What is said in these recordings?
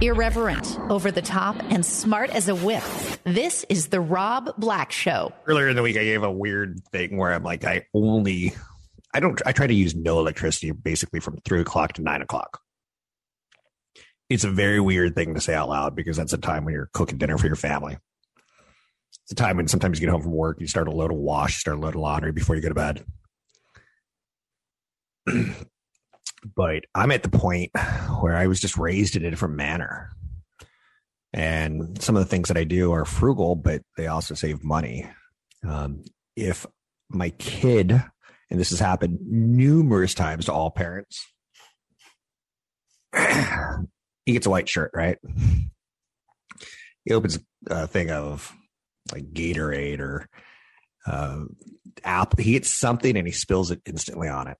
Irreverent, over the top, and smart as a whip. This is The Rob Black Show. Earlier in the week, I gave a weird thing where I'm like, I only, I don't, I try to use no electricity basically from three o'clock to nine o'clock. It's a very weird thing to say out loud because that's a time when you're cooking dinner for your family. It's a time when sometimes you get home from work, you start a load of wash, you start a load of laundry before you go to bed. but I'm at the point where I was just raised in a different manner. And some of the things that I do are frugal, but they also save money. Um, if my kid, and this has happened numerous times to all parents, he gets a white shirt, right? He opens a thing of like Gatorade or uh. He gets something and he spills it instantly on it.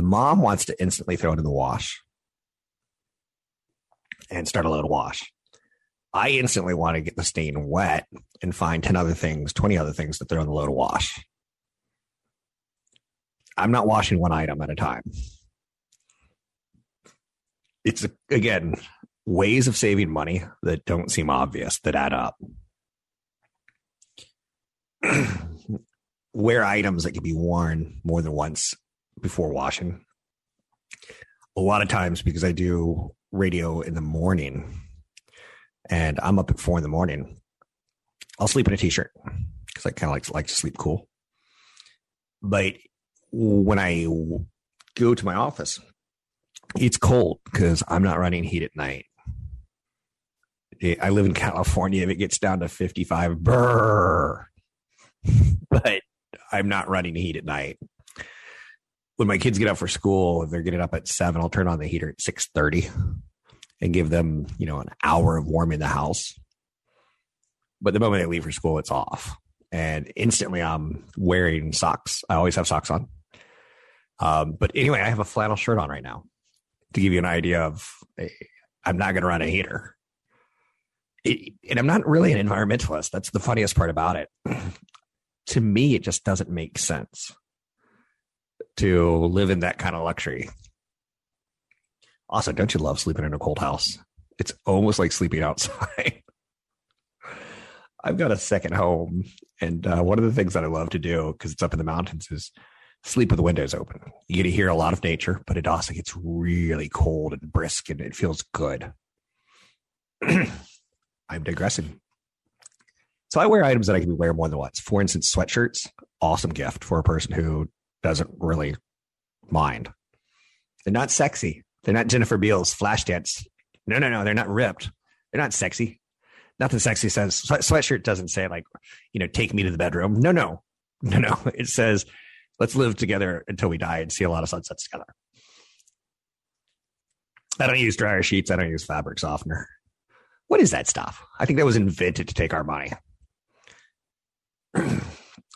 The mom wants to instantly throw it in the wash and start a load of wash. I instantly want to get the stain wet and find 10 other things, 20 other things to throw in the load of wash. I'm not washing one item at a time. It's again ways of saving money that don't seem obvious that add up. Wear items that can be worn more than once before washing. A lot of times because I do radio in the morning and I'm up at four in the morning, I'll sleep in a t-shirt because I kind of like like to sleep cool. But when I go to my office, it's cold because I'm not running heat at night. Eh, I live in California. If it gets down to 55, brr, but I'm not running heat at night when my kids get up for school, if they're getting up at seven, I'll turn on the heater at six thirty and give them, you know, an hour of warming the house. But the moment they leave for school, it's off, and instantly I'm wearing socks. I always have socks on. Um, but anyway, I have a flannel shirt on right now to give you an idea of I'm not going to run a heater. It, and I'm not really an environmentalist. That's the funniest part about it. to me, it just doesn't make sense to live in that kind of luxury. Also, don't you love sleeping in a cold house? It's almost like sleeping outside. I've got a second home, and uh, one of the things that I love to do because it's up in the mountains is sleep with the windows open. You get to hear a lot of nature, but it also gets really cold and brisk, and it feels good. I'm digressing. So I wear items that I can wear more than once. For instance, sweatshirts, awesome gift for a person who doesn't really mind. They're not sexy. They're not Jennifer Beals Flashdance. No, no, no. They're not ripped. They're not sexy. Nothing sexy says sweatshirt doesn't say like, you know, take me to the bedroom. No, no, no, no. It says let's live together until we die and see a lot of sunsets together. I don't use dryer sheets. I don't use fabric softener. What is that stuff? I think that was invented to take our money.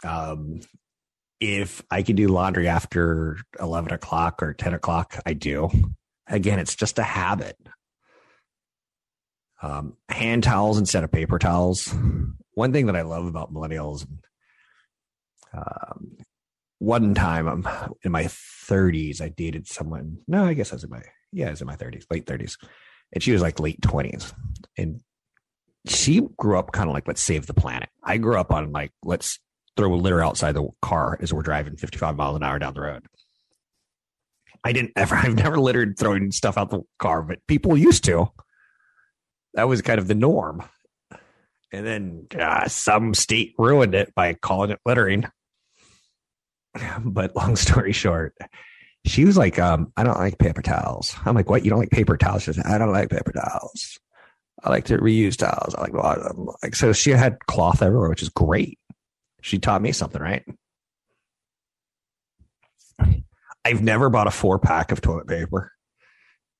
um, if I can do laundry after 11 o'clock or 10 o'clock, I do. Again, it's just a habit. Um, hand towels instead of paper towels. One thing that I love about millennials, um, one time I'm in my 30s, I dated someone. No, I guess I was in my, yeah, I was in my 30s, late 30s. And she was like late 20s. And she grew up kind of like, let's save the planet. I grew up on like, let's throw a litter outside the car as we're driving 55 miles an hour down the road. I didn't ever, I've never littered throwing stuff out the car, but people used to. That was kind of the norm. And then uh, some state ruined it by calling it littering. But long story short, she was like, um, I don't like paper towels. I'm like, what? You don't like paper towels? She said, I don't like paper towels. I like to reuse towels. I like, like, so she had cloth everywhere, which is great. She taught me something, right? I've never bought a four pack of toilet paper.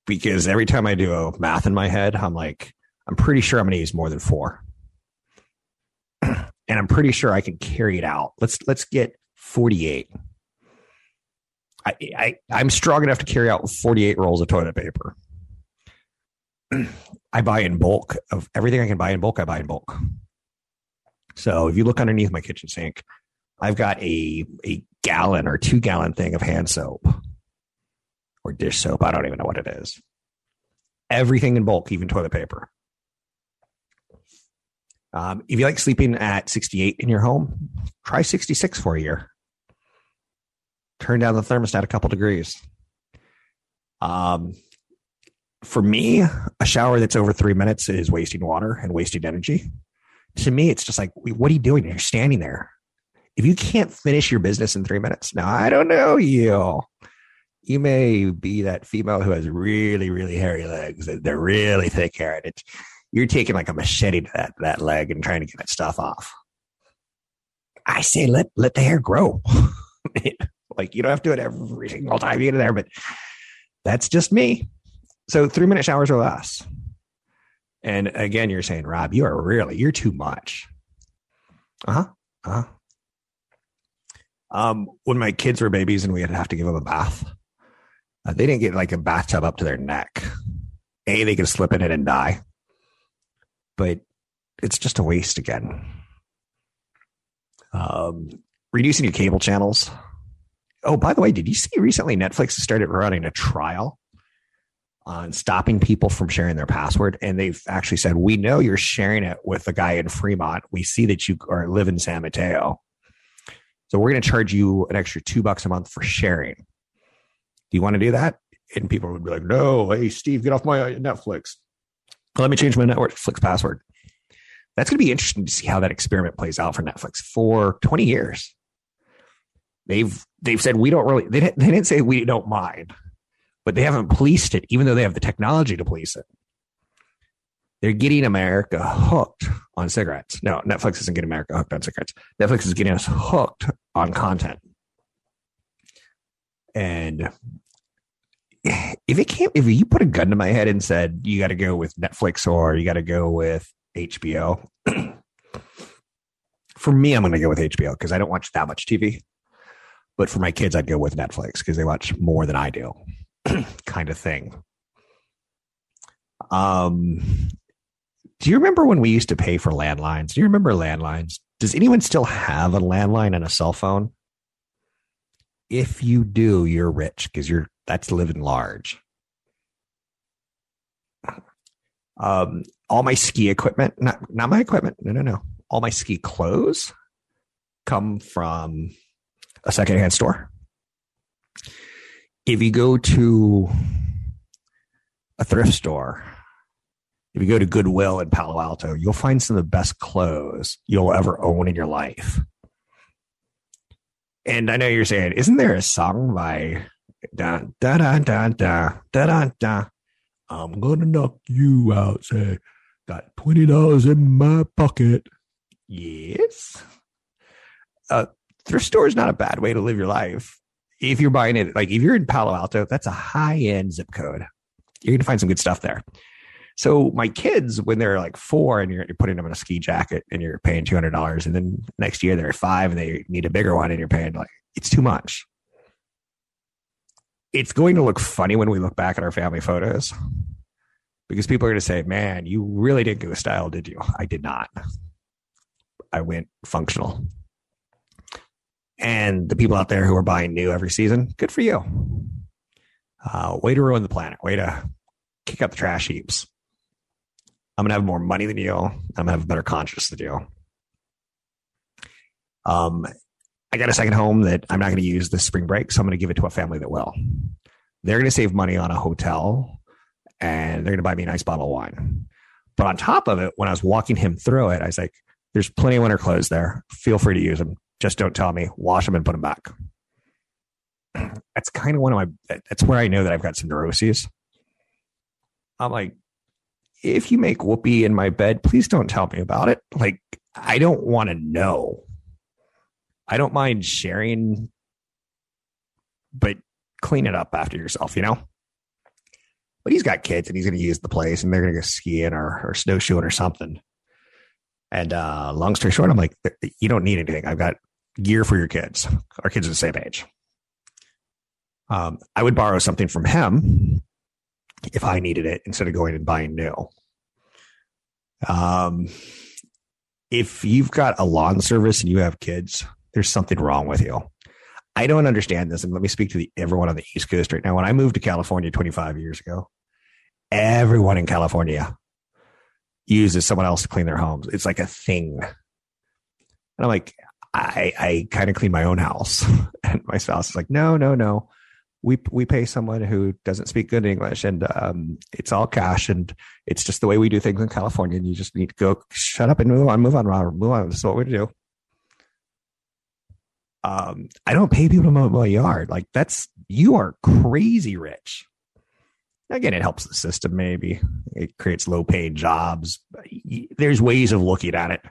because every time I do a math in my head, I'm like, I'm pretty sure I'm going to use more than four. and I'm pretty sure I can carry it out. Let's let's get 48. I, I I'm strong enough to carry out 48 rolls of toilet paper. I buy in bulk of everything I can buy in bulk. I buy in bulk. So if you look underneath my kitchen sink, I've got a a gallon or two gallon thing of hand soap or dish soap. I don't even know what it is. Everything in bulk, even toilet paper. Um, if you like sleeping at 68 in your home, try 66 for a year. Turn down the thermostat a couple degrees. Um, for me, a shower that's over three minutes is wasting water and wasting energy. To me, it's just like, what are you doing? You're standing there. If you can't finish your business in three minutes, now I don't know you. You may be that female who has really, really hairy legs. They're really thick hair. And you're taking like a machete to that, that leg and trying to get that stuff off. I say let let the hair grow. like you don't have to do it every single time you get in there, but that's just me. So three minute showers or less. And again, you're saying, Rob, you are really, you're too much. Uh huh. Uh huh. Um, when my kids were babies and we would have to give them a bath, uh, they didn't get like a bathtub up to their neck. A, they could slip in it and die. But it's just a waste again. Um, reducing your cable channels. Oh, by the way, did you see recently Netflix started running a trial on stopping people from sharing their password. And they've actually said, we know you're sharing it with a guy in Fremont. We see that you are live in San Mateo. So we're going to charge you an extra two bucks a month for sharing. Do you want to do that? And people would be like, no, hey, Steve, get off my uh, Netflix. Let me change my Netflix password. That's going to be interesting to see how that experiment plays out for Netflix for 20 years. They've they've said we don't really they didn't, they didn't say we don't mind but they haven't policed it, even though they have the technology to police it. They're getting America hooked on cigarettes. No, Netflix isn't getting America hooked on cigarettes. Netflix is getting us hooked on content. And if it came, if you put a gun to my head and said you got to go with Netflix or you got to go with HBO, for me, I'm going to go with HBO because I don't watch that much TV. But for my kids, I'd go with Netflix because they watch more than I do. kind of thing. Um, do you remember when we used to pay for landlines? Do you remember landlines? Does anyone still have a landline and a cell phone? If you do, you're rich because you're that's living large. Um, all my ski equipment, not not my equipment, no, no, no. All my ski clothes come from a secondhand store if you go to a thrift store, if you go to Goodwill in Palo Alto, you'll find some of the best clothes you'll ever own in your life. And I know you're saying, isn't there a song by da da da da da da da da? I'm gonna knock you out. Say, got twenty dollars in my pocket. Yes. Uh, thrift store is not a bad way to live your life if you're buying it, like if you're in Palo Alto, that's a high end zip code. You're going to find some good stuff there. So my kids, when they're like four and you're, you're putting them in a ski jacket and you're paying $200 and then next year they're five and they need a bigger one and you're paying like, it's too much. It's going to look funny when we look back at our family photos because people are going to say, man, you really didn't go style, did you? I did not. I went functional. And the people out there who are buying new every season, good for you. Uh, way to ruin the planet. Way to kick up the trash heaps. I'm gonna have more money than you. I'm gonna have a better conscience than you. Um, I got a second home that I'm not going to use this spring break, so I'm going to give it to a family that will. They're going to save money on a hotel, and they're going to buy me a nice bottle of wine. But on top of it, when I was walking him through it, I was like, "There's plenty of winter clothes there. Feel free to use them. Just don't tell me. Wash them and put them back. That's kind of one of my. That's where I know that I've got some neuroses. I'm like, if you make whoopee in my bed, please don't tell me about it. Like, I don't want to know. I don't mind sharing, but clean it up after yourself, you know? but he's got kids and he's going to use the place and they're going to go skiing or, or snowshoeing or something. And uh, long story short, I'm like, you don't need anything. I've got gear for your kids. Our kids are the same age. Um, I would borrow something from him if I needed it instead of going and buying new. Um, if you've got a lawn service and you have kids, there's something wrong with you. I don't understand this. And let me speak to the, everyone on the East Coast right now. When I moved to California 25 years ago, everyone in California uses someone else to clean their homes. It's like a thing. And I'm like, I, I kind of clean my own house. And my spouse is like, no, no, no. We, we pay someone who doesn't speak good English and um, it's all cash and it's just the way we do things in California. And you just need to go shut up and move on, move on, Robert, move on. This is what we do. Um, I don't pay people to mow my yard. Like that's, you are crazy rich. Again, it helps the system. Maybe it creates low paid jobs. There's ways of looking at it,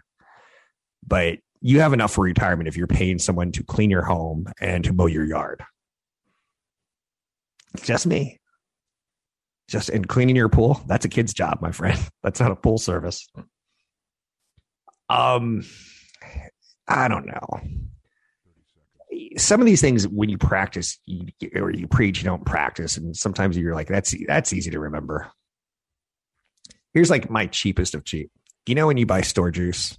but you have enough for retirement if you're paying someone to clean your home and to mow your yard. It's Just me. Just in cleaning your pool. That's a kid's job, my friend. That's not a pool service. Um, I don't know some of these things when you practice or you preach you don't practice and sometimes you're like that's that's easy to remember here's like my cheapest of cheap you know when you buy store juice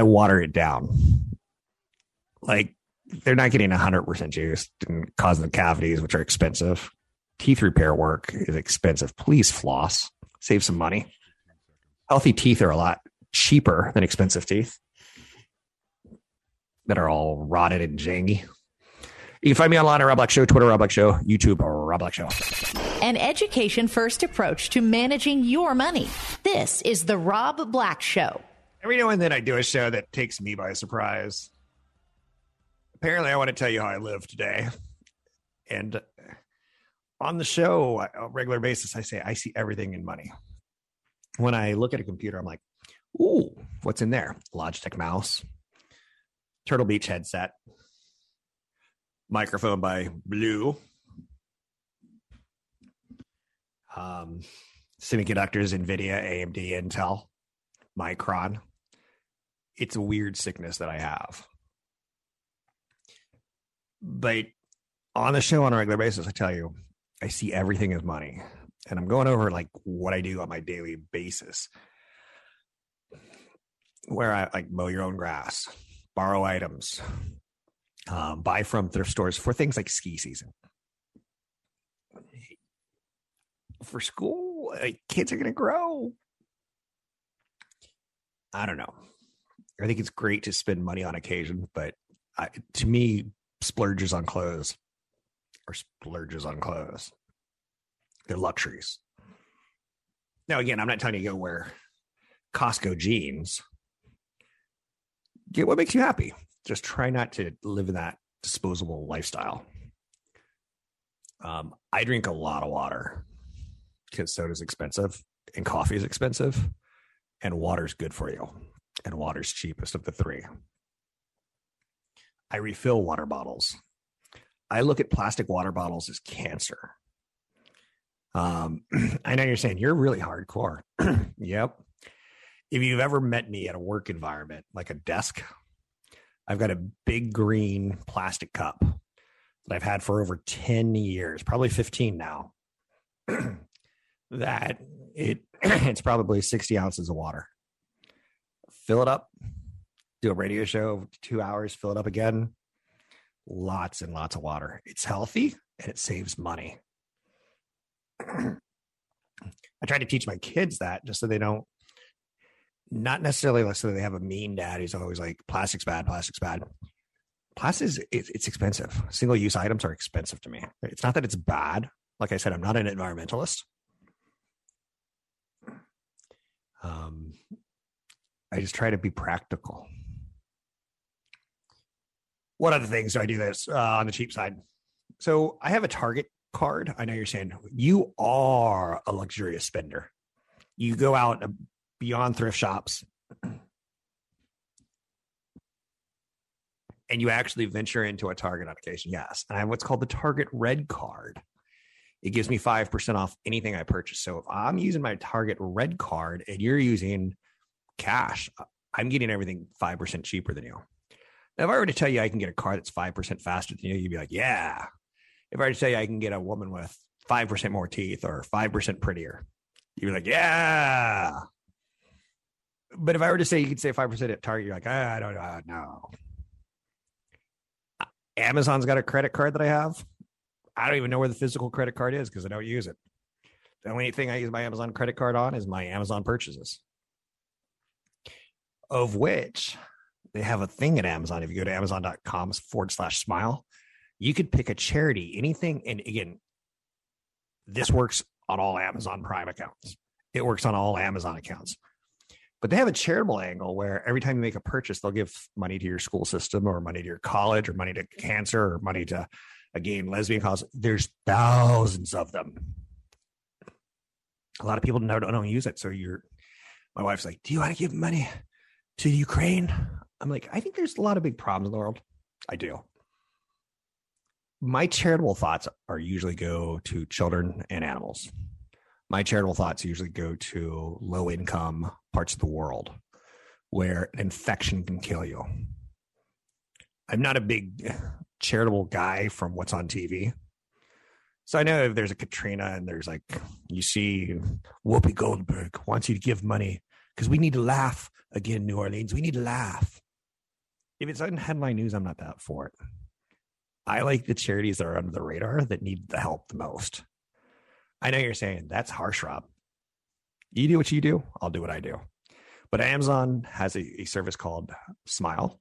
i water it down like they're not getting 100% juice and causing the cavities which are expensive teeth repair work is expensive please floss save some money healthy teeth are a lot cheaper than expensive teeth that are all rotted and jangy. You can find me online at Rob Black Show, Twitter Rob Black Show, YouTube Rob Black Show. An education first approach to managing your money. This is the Rob Black Show. Every now and then I do a show that takes me by surprise. Apparently, I want to tell you how I live today. And on the show, on a regular basis, I say I see everything in money. When I look at a computer, I'm like, ooh, what's in there? Logitech mouse, Turtle Beach headset, microphone by Blue, um, semiconductors, NVIDIA, AMD, Intel, Micron. It's a weird sickness that I have. But on the show on a regular basis, I tell you, I see everything as money. And I'm going over like what I do on my daily basis. Where I like mow your own grass, borrow items, um, buy from thrift stores for things like ski season. For school, like, kids are going to grow. I don't know. I think it's great to spend money on occasion, but I, to me, splurges on clothes or splurges on clothes. They're luxuries. Now, again, I'm not telling you to go wear Costco jeans get what makes you happy. Just try not to live in that disposable lifestyle. Um, I drink a lot of water because soda's expensive and coffee is expensive, and water's good for you. And water's cheapest of the three. I refill water bottles. I look at plastic water bottles as cancer. Um, I know you're saying you're really hardcore. yep if you've ever met me at a work environment, like a desk, I've got a big green plastic cup that I've had for over 10 years, probably 15 now. that it it's probably 60 ounces of water. Fill it up, do a radio show, two hours, fill it up again. Lots and lots of water. It's healthy and it saves money. I try to teach my kids that just so they don't not necessarily so they have a mean dad who's always like plastic's bad, plastic's bad. Plastic is it's expensive. Single use items are expensive to me. It's not that it's bad. Like I said, I'm not an environmentalist. Um, I just try to be practical. What other things do I do this uh, on the cheap side? So I have a Target card. I know you're saying you are a luxurious spender. You go out beyond thrift shops and you actually venture into a Target on occasion, yes. And I have what's called the Target Red Card. it gives me 5% off anything I purchase. So if I'm using my Target red card and you're using cash, uh, I'm getting everything 5% cheaper than you. Now, if I were to tell you I can get a car that's 5% faster than you, you'd be like, yeah. If I were to tell you I can get a woman with 5% more teeth or 5% prettier, you'd be like, yeah. But if I were to say you could say 5% at Target, you're like, I don't know. Uh, Amazon's got a credit card that I have. I don't even know where the physical credit card is because I don't use it. The only thing I use my Amazon credit card on is my Amazon purchases, of which they have a thing at Amazon. If you go to amazon.com forward slash smile, you could pick a charity, anything. And again, this works on all Amazon Prime accounts, it works on all Amazon accounts. But they have a charitable angle where every time you make a purchase, they'll give money to your school system or money to your college or money to cancer or money to, a again, lesbian cause. There's thousands of them. A lot of people don't, don't use it. So you're, my wife's like, Do you want to give money to Ukraine? I'm like, I think there's a lot of big problems in the world. I do. My charitable thoughts are usually go to children and animals. My charitable thoughts usually go to low income parts of the world where an infection can kill you. I'm not a big charitable guy from what's on TV. So I know if there's a Katrina and there's like, you see Whoopi Goldberg wants you to give money because we need to laugh again, New Orleans. We need to laugh if it's on headline news, I'm not that for it. I like the charities that are under the radar that need the help the most. I know you're saying that's harsh, Rob. You do what you do, I'll do what I do. But Amazon has a, a service called Smile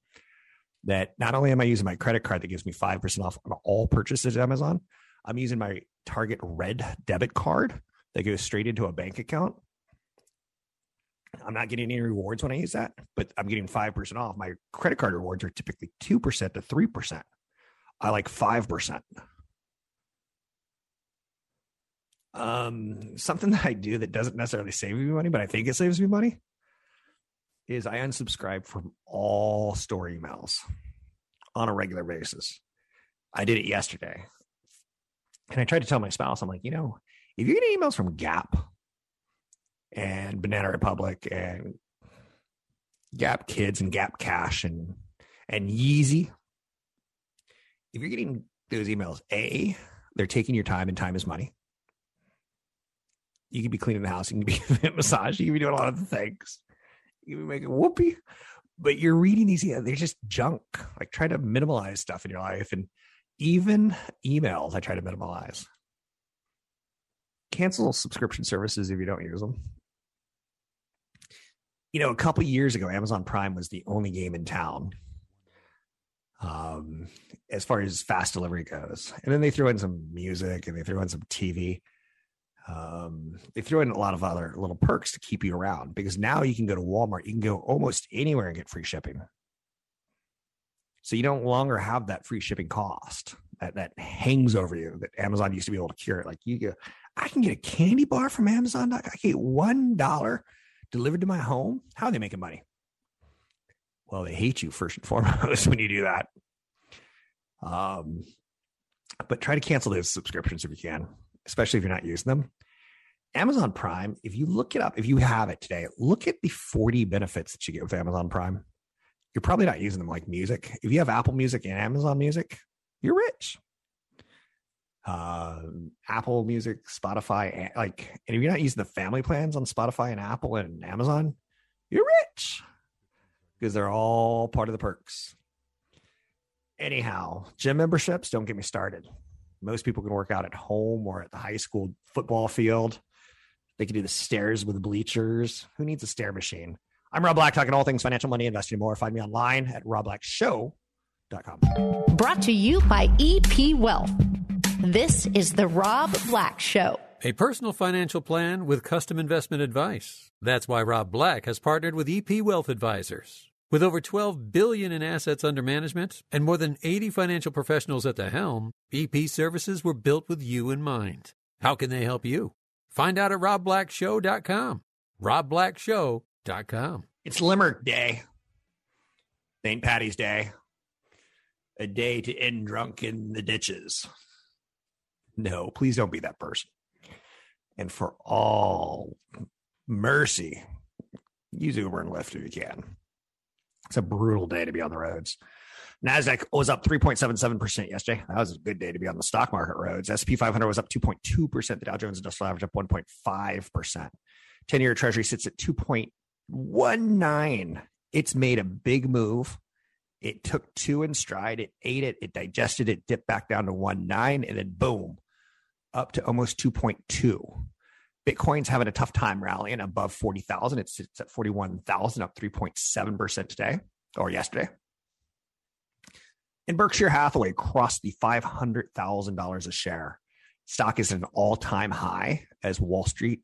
that not only am I using my credit card that gives me 5% off on all purchases at Amazon, I'm using my Target Red debit card that goes straight into a bank account I'm not getting any rewards when I use that, but I'm getting 5% off. My credit card rewards are typically 2% to 3%. I like 5%. Um, something that I do that doesn't necessarily save me money, but I think it saves me money is I unsubscribe from all store emails on a regular basis. I did it yesterday. And I tried to tell my spouse, I'm like, you know, if you're getting emails from Gap, and Banana Republic and Gap Kids and Gap Cash and and Yeezy. If you're getting those emails, A, they're taking your time and time is money. You could be cleaning the house, you can be massage, you can be doing a lot of things. You can be making whoopee. But you're reading these, they're just junk. Like try to minimize stuff in your life. And even emails, I try to minimize. Cancel subscription services if you don't use them you know, a couple years ago, Amazon Prime was the only game in town um, as far as fast delivery goes. And then they threw in some music and they threw in some TV. Um, they threw in a lot of other little perks to keep you around because now you can go to Walmart, you can go almost anywhere and get free shipping. So you don't longer have that free shipping cost that, that hangs over you that Amazon used to be able to cure. Like you go, I can get a candy bar from Amazon. I get one dollar delivered to my home. How are they making money? Well, they hate you first and foremost when you do that. Um, but try to cancel those subscriptions if you can, especially if you're not using them. Amazon Prime, if you look it up, if you have it today, look at the 40 benefits that you get with Amazon Prime. You're probably not using them like music. If you have Apple Music and Amazon Music, you're rich uh, Apple Music, Spotify, like, and if you're not using the family plans on Spotify and Apple and Amazon, you're rich because they're all part of the perks. Anyhow, gym memberships, don't get me started. Most people can work out at home or at the high school football field. They can do the stairs with the bleachers. Who needs a stair machine? I'm Rob Black, talking all things financial, money, investing, and more. Find me online at robblackshow.com. Brought to you by EP Wealth. This is The Rob Black Show. A personal financial plan with custom investment advice. That's why Rob Black has partnered with EP Wealth Advisors. With over 12 billion in assets under management and more than 80 financial professionals at the helm, EP services were built with you in mind. How can they help you? Find out at robblackshow.com. robblackshow.com. It's Limerick Day. St. Patty's Day. A day to end drunk in the ditches. No, please don't be that person. And for all mercy, use Uber and Lyft if you can. It's a brutal day to be on the roads. Nasdaq was up 3.77% yesterday. That was a good day to be on the stock market roads. S&P 500 was up 2.2%. The Dow Jones Industrial Average up 1.5%. 10-year Treasury sits at 2.19. It's made a big move. It took two in stride. It ate it. It digested it, dipped back down to 1.9, and then boom, up to almost 2.2. Bitcoin's having a tough time rallying above 40,000. It sits at 41,000, up 3.7% today or yesterday. And Berkshire Hathaway crossed the $500,000 a share. Stock is at an all time high as Wall Street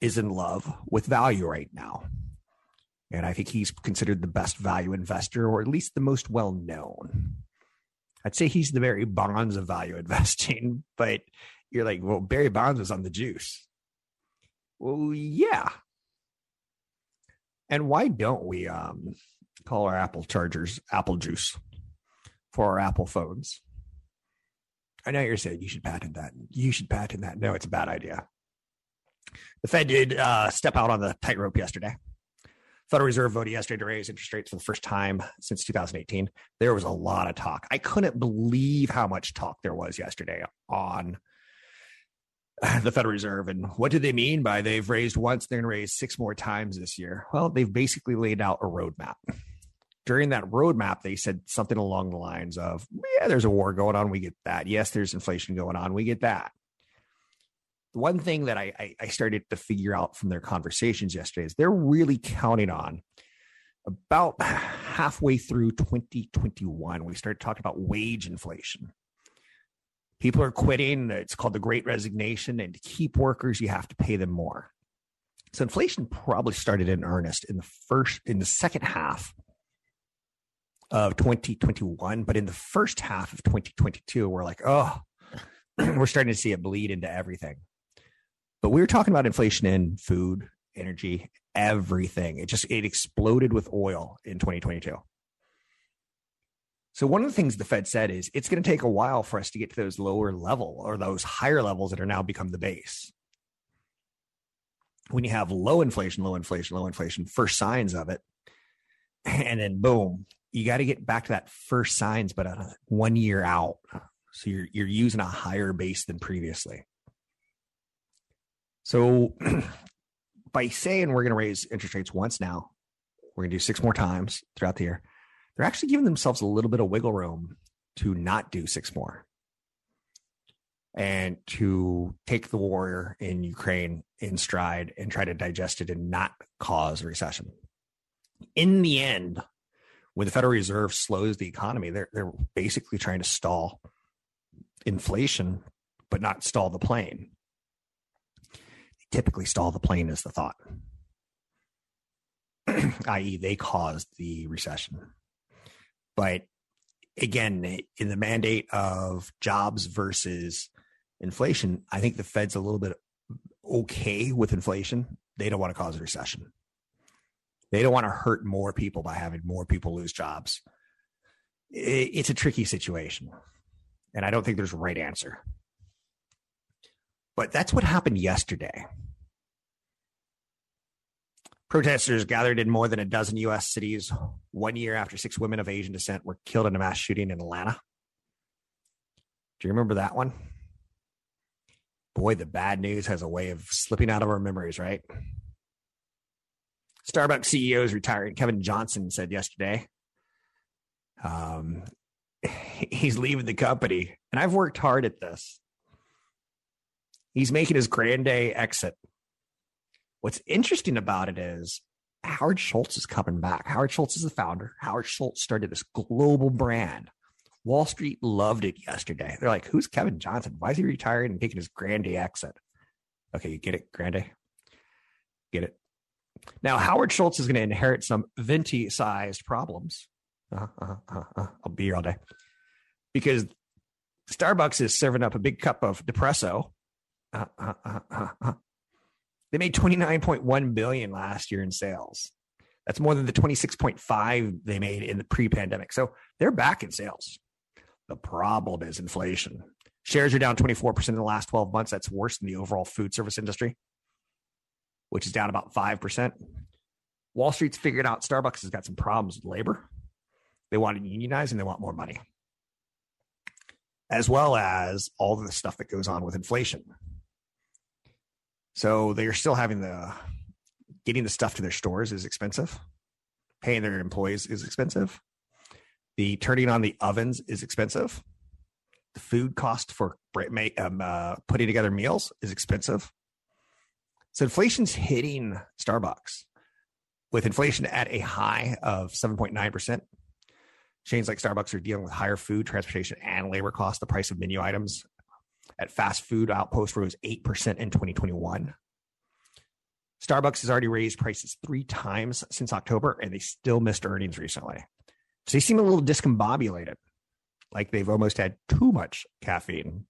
is in love with value right now. And I think he's considered the best value investor, or at least the most well known. I'd say he's the Barry Bonds of value investing, but you're like, well, Barry Bonds was on the juice. Well, yeah. And why don't we um, call our Apple chargers Apple Juice for our Apple phones? I know you're saying you should patent that. You should patent that. No, it's a bad idea. The Fed did uh, step out on the tightrope yesterday. Federal Reserve voted yesterday to raise interest rates for the first time since 2018. There was a lot of talk. I couldn't believe how much talk there was yesterday on the Federal Reserve. And what do they mean by they've raised once, they're going to raise six more times this year? Well, they've basically laid out a roadmap. During that roadmap, they said something along the lines of, yeah, there's a war going on. We get that. Yes, there's inflation going on. We get that. The one thing that I, I, started to figure out from their conversations yesterday is they're really counting on about halfway through 2021. We started talking about wage inflation people are quitting. It's called the great resignation. And to keep workers, you have to pay them more. So inflation probably started in earnest in the first, in the second half of 2021. But in the first half of 2022, we're like, oh, we're starting to see it bleed into everything. But we were talking about inflation in food, energy, everything. It just, it exploded with oil in 2022. So one of the things the Fed said is it's going to take a while for us to get to those lower level or those higher levels that are now become the base. When you have low inflation, low inflation, low inflation, first signs of it, and then boom, you got to get back to that first signs, but uh, one year out. So you're you're using a higher base than previously. So by saying we're going to raise interest rates once now, we're going to do six more times throughout the year they're actually giving themselves a little bit of wiggle room to not do six more and to take the war in Ukraine in stride and try to digest it and not cause a recession. In the end, when the Federal Reserve slows the economy, they're they're basically trying to stall inflation, but not stall the plane. Typically, stall the plane is the thought, i.e., they caused the recession. But again, in the mandate of jobs versus inflation, I think the Fed's a little bit okay with inflation. They don't want to cause a recession. They don't want to hurt more people by having more people lose jobs. It's a tricky situation. And I don't think there's a right answer. But that's what happened yesterday. Protesters gathered in more than a dozen U.S. cities one year after six women of Asian descent were killed in a mass shooting in Atlanta. Do you remember that one? Boy, the bad news has a way of slipping out of our memories, right? Starbucks CEO is retiring. Kevin Johnson said yesterday um, he's leaving the company. And I've worked hard at this. He's making his grand day exit What's interesting about it is Howard Schultz is coming back. Howard Schultz is the founder. Howard Schultz started this global brand. Wall Street loved it yesterday. They're like, who's Kevin Johnson? Why is he retiring and taking his grande exit? Okay, you get it, grande? Get it? Now, Howard Schultz is going to inherit some venti sized problems. Uh-huh, uh-huh, uh-huh. I'll be here all day because Starbucks is serving up a big cup of depresso. Uh, uh, uh, they made 29.1 billion last year in sales. That's more than the 26.5 they made in the pre-pandemic. So they're back in sales. The problem is inflation. Shares are down 24% in the last 12 months. That's worse than the overall food service industry, which is down about 5%. Wall Street's figured out Starbucks has got some problems with labor. They want to unionize and they want more money, as well as all the stuff that goes on with inflation. So they're still having the getting the stuff to their stores is expensive. Paying their employees is expensive. The turning on the ovens is expensive. The food cost for um, uh, putting together meals is expensive. So inflation's hitting Starbucks with inflation at a high of 7.9%. Chains like Starbucks are dealing with higher food, transportation, and labor costs. The price of menu items at fast food outpost rose 8% in 2021. Starbucks has already raised prices three times since October, and they still missed earnings recently. So they seem a little discombobulated, like they've almost had too much caffeine.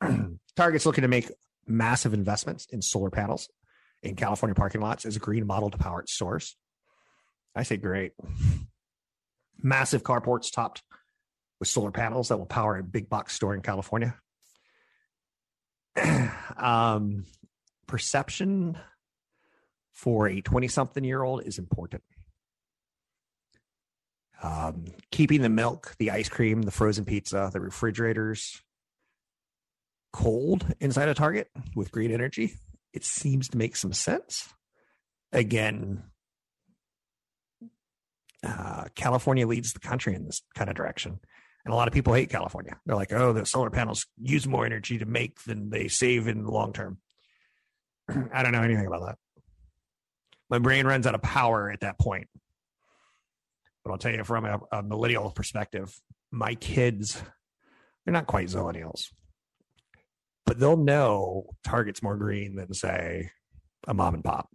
Target's looking to make massive investments in solar panels in California parking lots as a green model to power its stores. I say great. Massive carports topped with solar panels that will power a big box store in California. um, perception for a 20 something year old is important. Um, keeping the milk, the ice cream, the frozen pizza, the refrigerators cold inside a Target with green energy, it seems to make some sense. Again, uh, California leads the country in this kind of direction. And a lot of people hate California. They're like, oh, the solar panels use more energy to make than they save in the long term. I don't know anything about that. My brain runs out of power at that point. But I'll tell you from a, a millennial perspective, my kids, they're not quite zillennials, but they'll know Target's more green than, say, a mom and pop.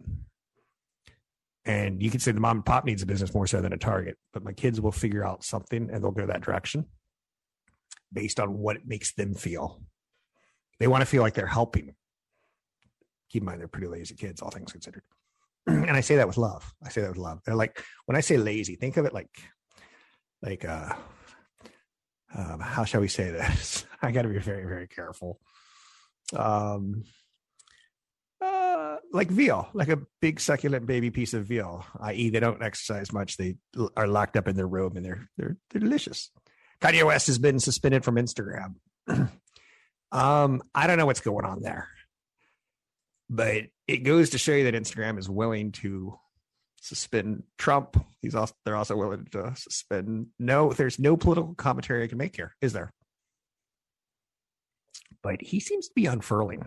And you can say the mom and pop needs a business more so than a Target, but my kids will figure out something and they'll go that direction based on what it makes them feel. They want to feel like they're helping keep in mind they're pretty lazy kids, all things considered. and I say that with love. I say that with love. They're like when I say lazy, think of it like like uh um, how shall we say this? I got to be very, very careful. Um, uh, like veal, like a big succulent baby piece of veal. I.e., they don't exercise much. They are locked up in their room, and they're they're they're delicious. Kanye West has been suspended from Instagram. um, I don't know what's going on there but it goes to show you that Instagram is willing to suspend Trump. He's also they're also willing to suspend. No, there's no political commentary I can make here, is there? But he seems to be unfurling.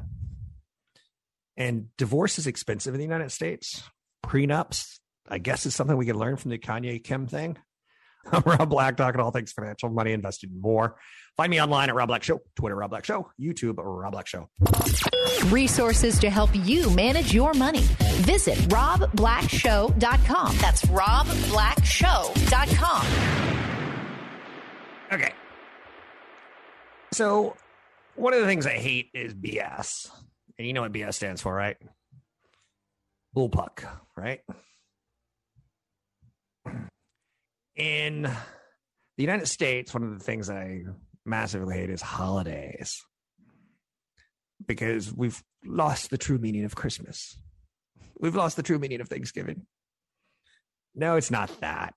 And divorce is expensive in the United States. Prenups, I guess, is something we can learn from the Kanye Kim thing. I'm Rob Black, talking all things financial, money, investing, more. Find me online at Rob Black Show, Twitter Rob Black Show, YouTube Rob Black Show. Resources to help you manage your money. Visit robblackshow.com. That's robblackshow.com. Okay. So, one of the things I hate is BS. And you know what BS stands for, right? Bullpuck, right? In the United States, one of the things I massively hate is holidays because we've lost the true meaning of Christmas. We've lost the true meaning of Thanksgiving. No, it's not that.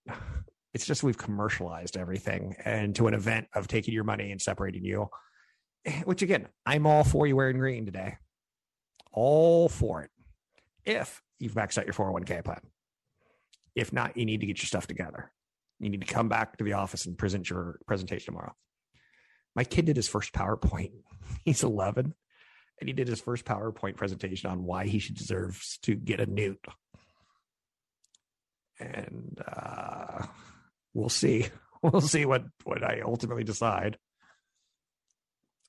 It's just we've commercialized everything and to an event of taking your money and separating you. Which again, I'm all for you wearing green today. All for it. If you've maxed out your 401k plan. If not, you need to get your stuff together. You need to come back to the office and present your presentation tomorrow. My kid did his first PowerPoint. He's 11 and he did his first PowerPoint presentation on why he should deserves to get a newt. And uh, we'll see. We'll see what what I ultimately decide.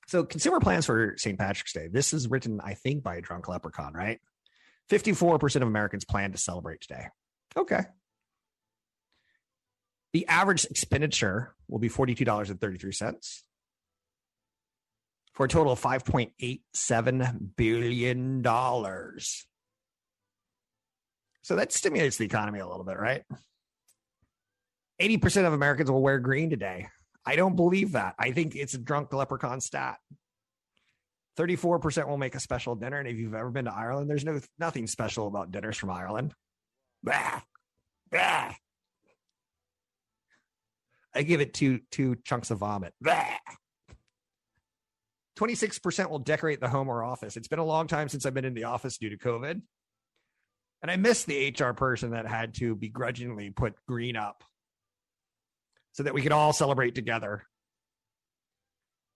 So, consumer plans for St. Patrick's Day. This is written, I think, by a drunk leprechaun, right? 54% of Americans plan to celebrate today. Okay. The average expenditure will be $42.33 for a total of $5.87 billion. So that stimulates the economy a little bit, right? 80% of Americans will wear green today. I don't believe that. I think it's a drunk leprechaun stat. 34% will make a special dinner. And if you've ever been to Ireland, there's no nothing special about dinners from Ireland. Bah, bah. I give it two two chunks of vomit. Bah. 26% will decorate the home or office. It's been a long time since I've been in the office due to COVID. And I miss the HR person that had to begrudgingly put green up so that we could all celebrate together.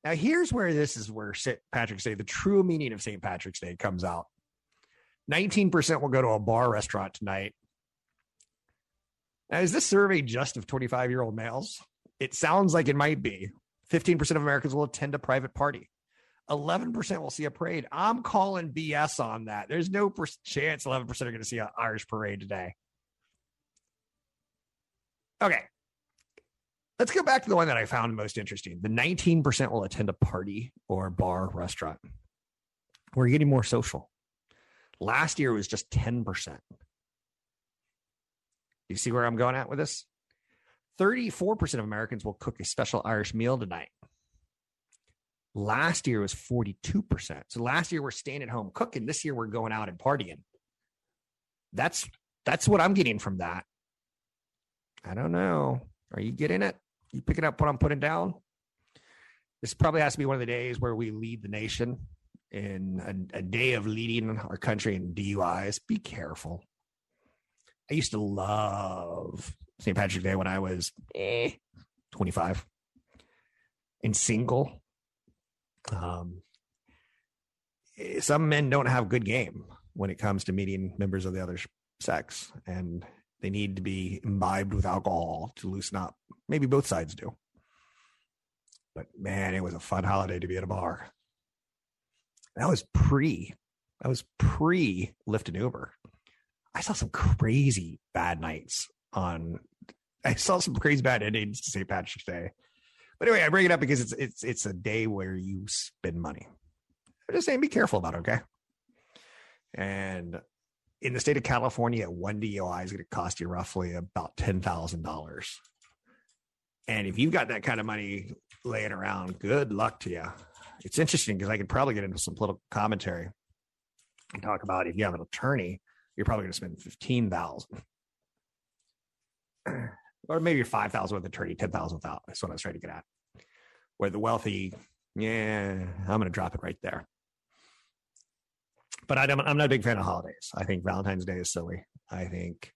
Now, here's where this is where St. Patrick's Day, the true meaning of St. Patrick's Day, comes out. 19% will go to a bar restaurant tonight. Now, is this survey just of 25 year old males? It sounds like it might be. 15% of Americans will attend a private party. 11% will see a parade. I'm calling BS on that. There's no per- chance 11% are going to see an Irish parade today. Okay. Let's go back to the one that I found most interesting. The 19% will attend a party or bar restaurant. We're getting more social. Last year was just 10%. You see where I'm going at with this? 34% of Americans will cook a special Irish meal tonight. Last year was 42%. So last year we're staying at home cooking. This year we're going out and partying. That's that's what I'm getting from that. I don't know. Are you getting it? You picking up what I'm putting down? This probably has to be one of the days where we lead the nation in a, a day of leading our country in DUIs. Be careful. I used to love St. Patrick's Day when I was eh, 25 and single. Um, some men don't have good game when it comes to meeting members of the other sex, and they need to be imbibed with alcohol to loosen up. Maybe both sides do. But man, it was a fun holiday to be at a bar. That was pre. That was pre Lyft and Uber. I saw some crazy bad nights on. I saw some crazy bad endings to St. Patrick's Day. But anyway, I bring it up because it's it's it's a day where you spend money. I'm just saying, be careful about it, okay? And in the state of California, one DUI is going to cost you roughly about ten thousand dollars. And if you've got that kind of money laying around, good luck to you. It's interesting because I could probably get into some political commentary and talk about if you have an attorney, you're probably going to spend fifteen thousand, or maybe five thousand with attorney, ten thousand without. That's what I was trying to get at. Where the wealthy, yeah, I'm going to drop it right there. But I I'm not a big fan of holidays. I think Valentine's Day is silly. I think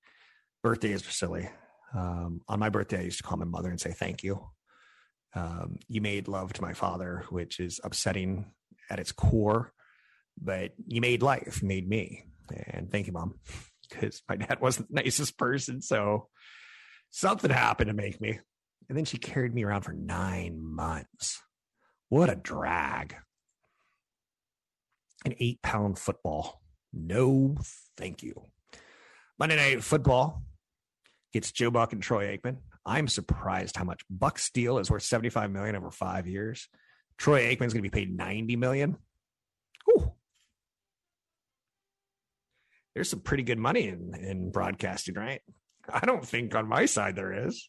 birthdays are silly. Um, on my birthday, I used to call my mother and say thank you. Um, you made love to my father, which is upsetting at its core, but you made life, made me. And thank you, mom, because my dad wasn't the nicest person. So something happened to make me. And then she carried me around for nine months. What a drag. An eight pound football. No, thank you. Monday Night Football gets Joe Buck and Troy Aikman. I'm surprised how much Buck Steel is worth 75 million over five years. Troy Aikman's going to be paid 90 million. Ooh. There's some pretty good money in, in broadcasting, right? I don't think on my side there is.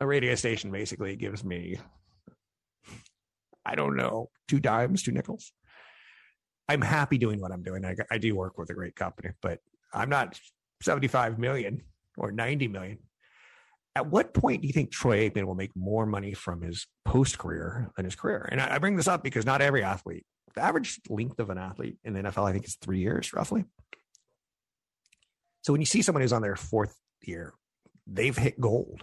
A radio station basically gives me, I don't know, two dimes, two nickels. I'm happy doing what I'm doing. I, I do work with a great company, but I'm not 75 million or 90 million. At what point do you think Troy Aikman will make more money from his post career than his career? And I, I bring this up because not every athlete, the average length of an athlete in the NFL, I think is three years roughly. So when you see someone who's on their fourth year, they've hit gold.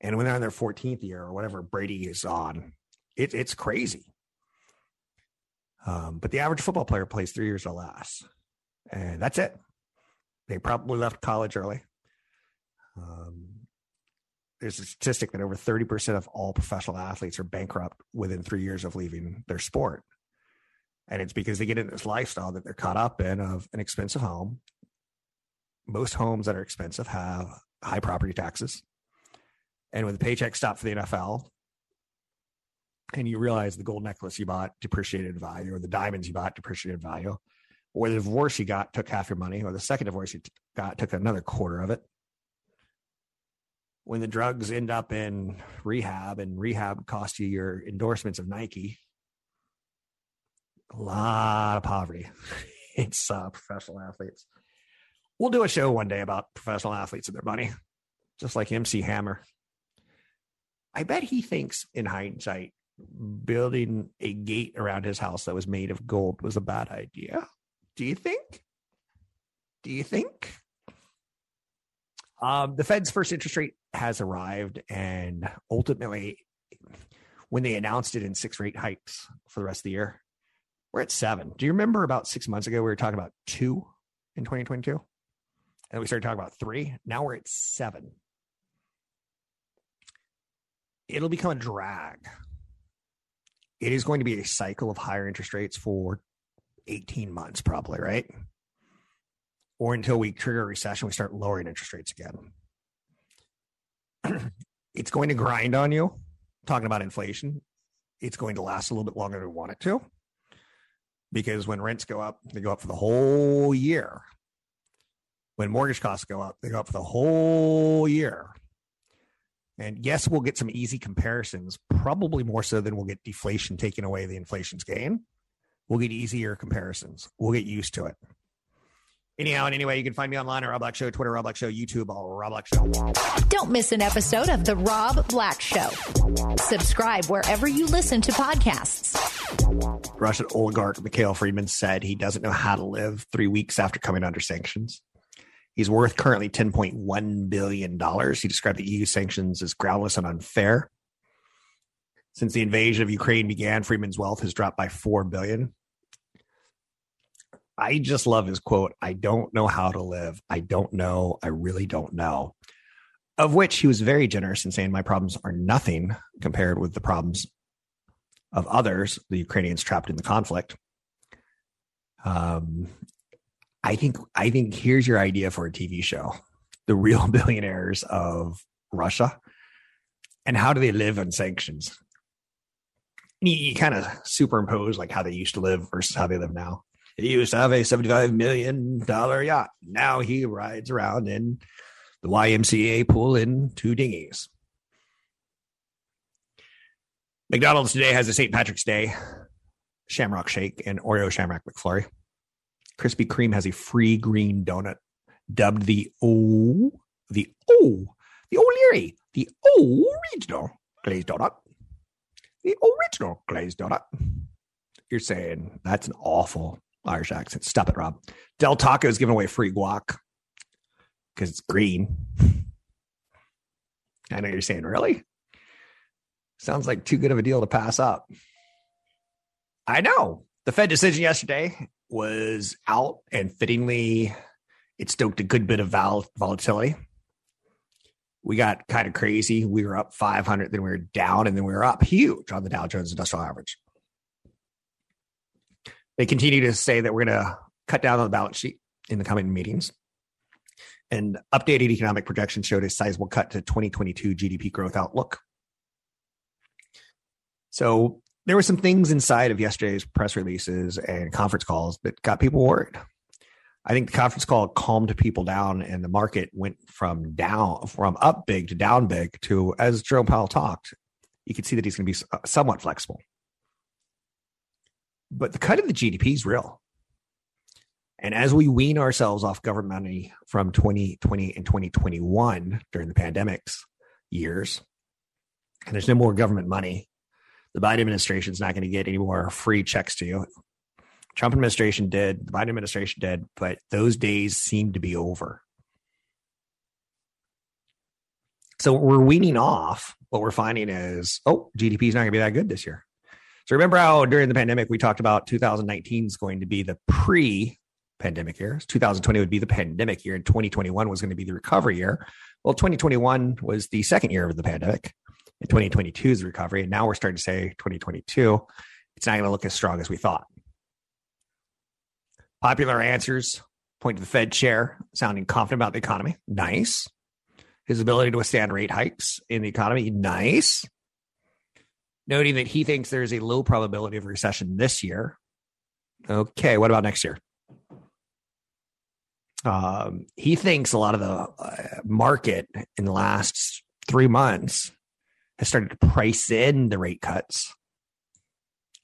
And when they're on their 14th year or whatever Brady is on, it, it's crazy. Um, but the average football player plays three years or less. And that's it. They probably left college early. Um, there's a statistic that over 30% of all professional athletes are bankrupt within three years of leaving their sport. And it's because they get in this lifestyle that they're caught up in of an expensive home. Most homes that are expensive have high property taxes. And when the paycheck stopped for the NFL, and you realize the gold necklace you bought depreciated value, or the diamonds you bought depreciated value, or the divorce you got took half your money, or the second divorce you got took another quarter of it. when the drugs end up in rehab and rehab costs you your endorsements of Nike, a lot of poverty. it's uh, professional athletes. We'll do a show one day about professional athletes and their money, just like MC Hammer. I bet he thinks in hindsight building a gate around his house that was made of gold was a bad idea. Do you think? Do you think? Um, the Fed's first interest rate has arrived, and ultimately, when they announced it in six rate hikes for the rest of the year, we're at seven. Do you remember about six months ago we were talking about two in 2022? And we started talking about three. Now we're at seven. It'll become a drag. It is going to be a cycle of higher interest rates for 18 months, probably, right? Or until we trigger a recession, we start lowering interest rates again. it's going to grind on you. Talking about inflation, it's going to last a little bit longer than we want it to because when rents go up, they go up for the whole year. When mortgage costs go up, they go up for the whole year. And yes, we'll get some easy comparisons, probably more so than we'll get deflation taking away the inflation's gain. We'll get easier comparisons. We'll get used to it. Anyhow, and anyway, you can find me online at Rob Black Show, Twitter, Rob Black Show, YouTube, Rob Black Show. Don't miss an episode of The Rob Black Show. Subscribe wherever you listen to podcasts. Russian oligarch Mikhail Fridman said he doesn't know how to live three weeks after coming under sanctions. He's worth currently $10.1 billion. He described the EU sanctions as groundless and unfair. Since the invasion of Ukraine began, Fridman's wealth has dropped by 4 billion. I just love his quote I don't know how to live. I don't know. I really don't know. Of which he was very generous in saying, My problems are nothing compared with the problems of others, the Ukrainians trapped in the conflict. Um, I think I think here's your idea for a TV show: the real billionaires of Russia, and how do they live on sanctions? And you, you kind of superimpose like how they used to live versus how they live now. He used to have a $75 million yacht. Now he rides around in the YMCA pool in two dinghies. McDonald's today has a St. Patrick's Day Shamrock Shake and Oreo Shamrock McFlurry. Krispy Kreme has a free green donut dubbed the O, the O, the O'Leary, the original glazed donut. The original glazed donut. You're saying that's an awful Irish accent. Stop it, Rob. Del Taco is giving away free guac because it's green. I know you're saying, really? Sounds like too good of a deal to pass up. I know. The Fed decision yesterday was out and fittingly, it stoked a good bit of vol- volatility. We got kind of crazy. We were up 500, then we were down, and then we were up huge on the Dow Jones Industrial Average. They continue to say that we're going to cut down on the balance sheet in the coming meetings. And updated economic projections showed a sizable cut to 2022 GDP growth outlook. So there were some things inside of yesterday's press releases and conference calls that got people worried. I think the conference call calmed people down and the market went from down from up big to down big to as Jerome Powell talked, you could see that he's going to be uh, somewhat flexible. But the cut of the GDP is real. And as we wean ourselves off government money from 2020 and 2021 during the pandemics years, and there's no more government money, the Biden administration is not going to get any more free checks to you. Trump administration did, the Biden administration did, but those days seem to be over. So we're weaning off. What we're finding is, oh, GDP is not going to be that good this year. So remember how during the pandemic we talked about 2019 is going to be the pre-pandemic year. 2020 would be the pandemic year, and 2021 was going to be the recovery year. Well, 2021 was the second year of the pandemic, and 2022 is the recovery. And now we're starting to say 2022, it's not going to look as strong as we thought. Popular answers point to the Fed chair sounding confident about the economy. Nice. His ability to withstand rate hikes in the economy. Nice noting that he thinks there's a low probability of recession this year. Okay, what about next year? Um, he thinks a lot of the uh, market in the last three months has started to price in the rate cuts,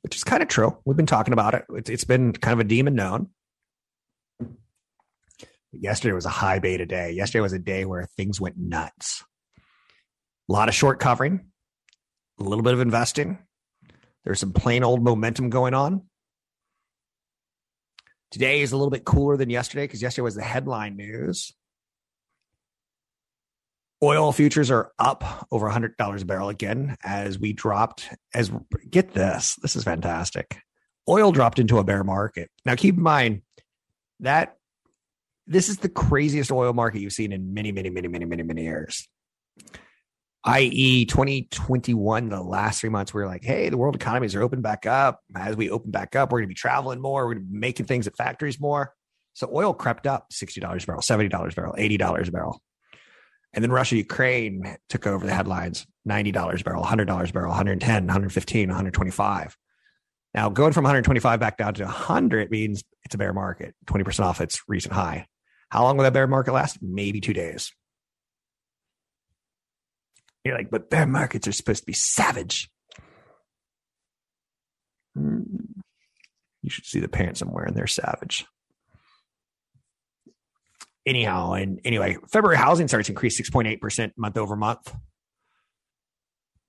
which is kind of true. We've been talking about it. It's, it's been kind of a demon known. Yesterday was a high beta day. Yesterday was a day where things went nuts. A lot of short covering, a little bit of investing. There's some plain old momentum going on. Today is a little bit cooler than yesterday because yesterday was the headline news. Oil futures are up over $100 a barrel again as we dropped as get this. This is fantastic. Oil dropped into a bear market. Now keep in mind that this is the craziest oil market you've seen in many many many many many many years i.e., 2021, the last three months, we are like, hey, the world economies are open back up. As we open back up, we're going to be traveling more. We're going to be making things at factories more. So oil crept up $60 a barrel, $70 a barrel, $80 a barrel. And then Russia, Ukraine took over the headlines $90 barrel, $100 barrel, 110, 115, 125. Now, going from 125 back down to 100 means it's a bear market, 20% off its recent high. How long will that bear market last? Maybe two days. You're like, but bear markets are supposed to be savage. Hmm. You should see the pants I'm wearing. They're savage. Anyhow, and anyway, February housing starts increased 6.8% month over month.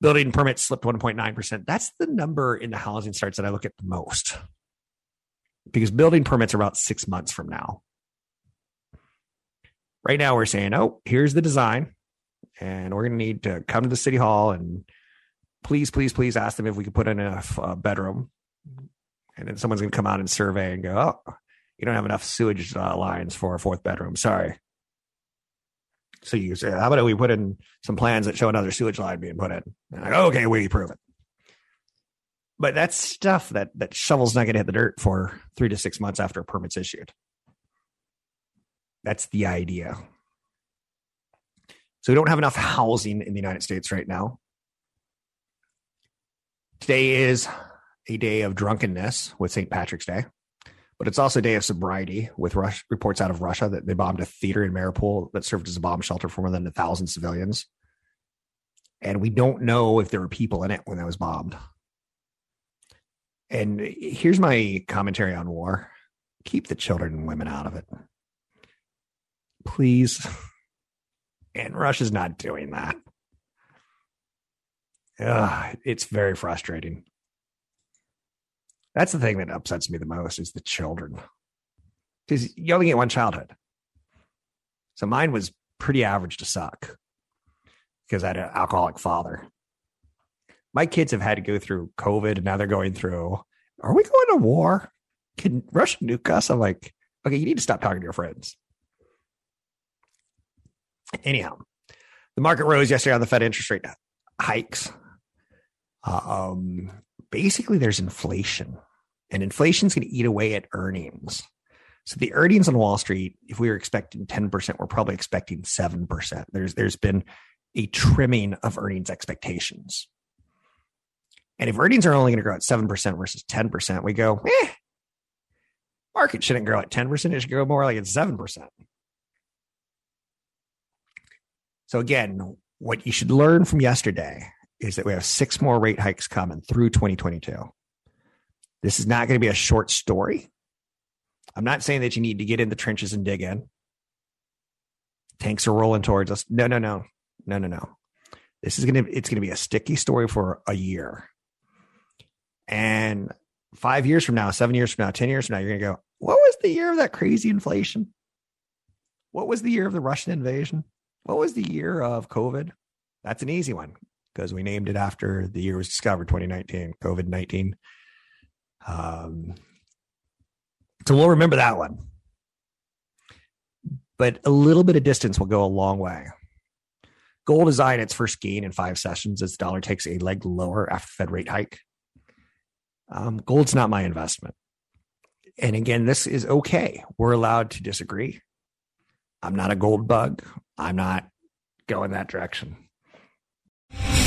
Building permits slipped 1.9%. That's the number in the housing starts that I look at the most because building permits are about six months from now. Right now, we're saying, oh, here's the design and we're going to need to come to the city hall and please, please, please ask them if we could put in a bedroom. And then someone's going to come out and survey and go, oh, you don't have enough sewage uh, lines for a fourth bedroom. Sorry. So you say, how about we put in some plans that show another sewage line being put in? Like, okay, we prove it. But that's stuff that that shovel's not going to hit the dirt for three to six months after a permit's issued. That's the idea. So we don't have enough housing in the United States right now. Today is a day of drunkenness with St. Patrick's Day, but it's also a day of sobriety with Rush, reports out of Russia that they bombed a theater in Mariupol that served as a bomb shelter for more than a thousand civilians. And we don't know if there were people in it when that was bombed. And here's my commentary on war keep the children and women out of it. Please. And Russia's not doing that. Ugh, it's very frustrating. That's the thing that upsets me the most is the children. Because you only get one childhood. So mine was pretty average to suck because I had an alcoholic father. My kids have had to go through COVID and now they're going through, are we going to war? Can Russia nuke us? I'm like, okay, you need to stop talking to your friends. Anyhow, the market rose yesterday on the Fed interest rate hikes. Um, basically, there's inflation, and inflation's going to eat away at earnings. So the earnings on Wall Street, if we were expecting 10%, we're probably expecting 7%. There's there's been a trimming of earnings expectations. And if earnings are only going to grow at 7% versus 10%, we go, eh, market shouldn't grow at 10%. It should grow more like at 7%. So again, what you should learn from yesterday is that we have six more rate hikes coming through 2022. This is not going to be a short story. I'm not saying that you need to get in the trenches and dig in. Tanks are rolling towards us. No, no, no, no, no, no. This is going to, it's going to be a sticky story for a year. And five years from now, seven years from now, 10 years from now, you're going to go, what was the year of that crazy inflation? What was the year of the Russian invasion? What was the year of COVID? That's an easy one because we named it after the year it was discovered, 2019, COVID 19. Um, so we'll remember that one. But a little bit of distance will go a long way. Gold is eyeing its first gain in five sessions as the dollar takes a leg lower after Fed rate hike. Um, gold's not my investment. And again, this is okay. We're allowed to disagree. I'm not a gold bug. I'm not going that direction.